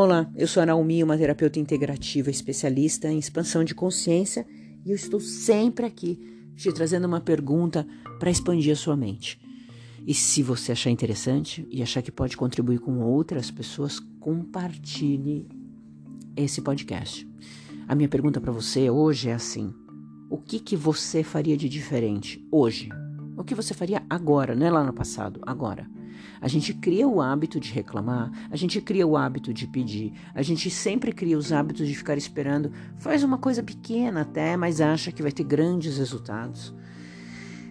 Olá, eu sou a Naomi, uma terapeuta integrativa especialista em expansão de consciência e eu estou sempre aqui te trazendo uma pergunta para expandir a sua mente. E se você achar interessante e achar que pode contribuir com outras pessoas, compartilhe esse podcast. A minha pergunta para você hoje é assim: o que que você faria de diferente hoje? O que você faria agora, não é lá no passado, agora? A gente cria o hábito de reclamar, a gente cria o hábito de pedir, a gente sempre cria os hábitos de ficar esperando. Faz uma coisa pequena até, mas acha que vai ter grandes resultados.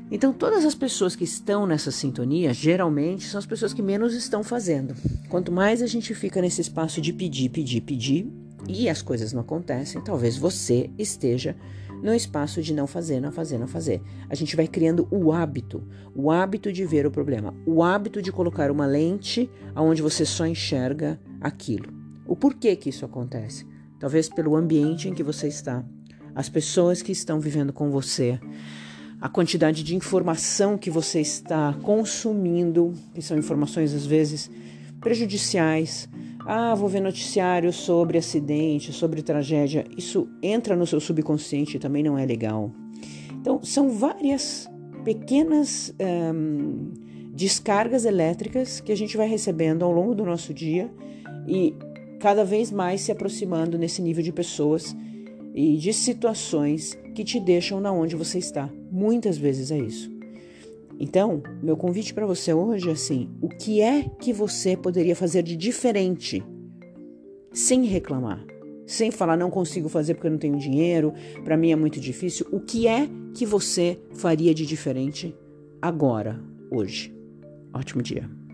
Então, todas as pessoas que estão nessa sintonia, geralmente, são as pessoas que menos estão fazendo. Quanto mais a gente fica nesse espaço de pedir, pedir, pedir, e as coisas não acontecem, talvez você esteja no espaço de não fazer, não fazer, não fazer. A gente vai criando o hábito, o hábito de ver o problema, o hábito de colocar uma lente aonde você só enxerga aquilo. O porquê que isso acontece? Talvez pelo ambiente em que você está, as pessoas que estão vivendo com você, a quantidade de informação que você está consumindo, que são informações às vezes prejudiciais, ah, vou ver noticiário sobre acidente, sobre tragédia. Isso entra no seu subconsciente e também não é legal. Então, são várias pequenas descargas elétricas que a gente vai recebendo ao longo do nosso dia e cada vez mais se aproximando nesse nível de pessoas e de situações que te deixam na onde você está. Muitas vezes é isso. Então, meu convite para você hoje é assim: o que é que você poderia fazer de diferente sem reclamar? Sem falar, não consigo fazer porque eu não tenho dinheiro, para mim é muito difícil. O que é que você faria de diferente agora, hoje? Ótimo dia.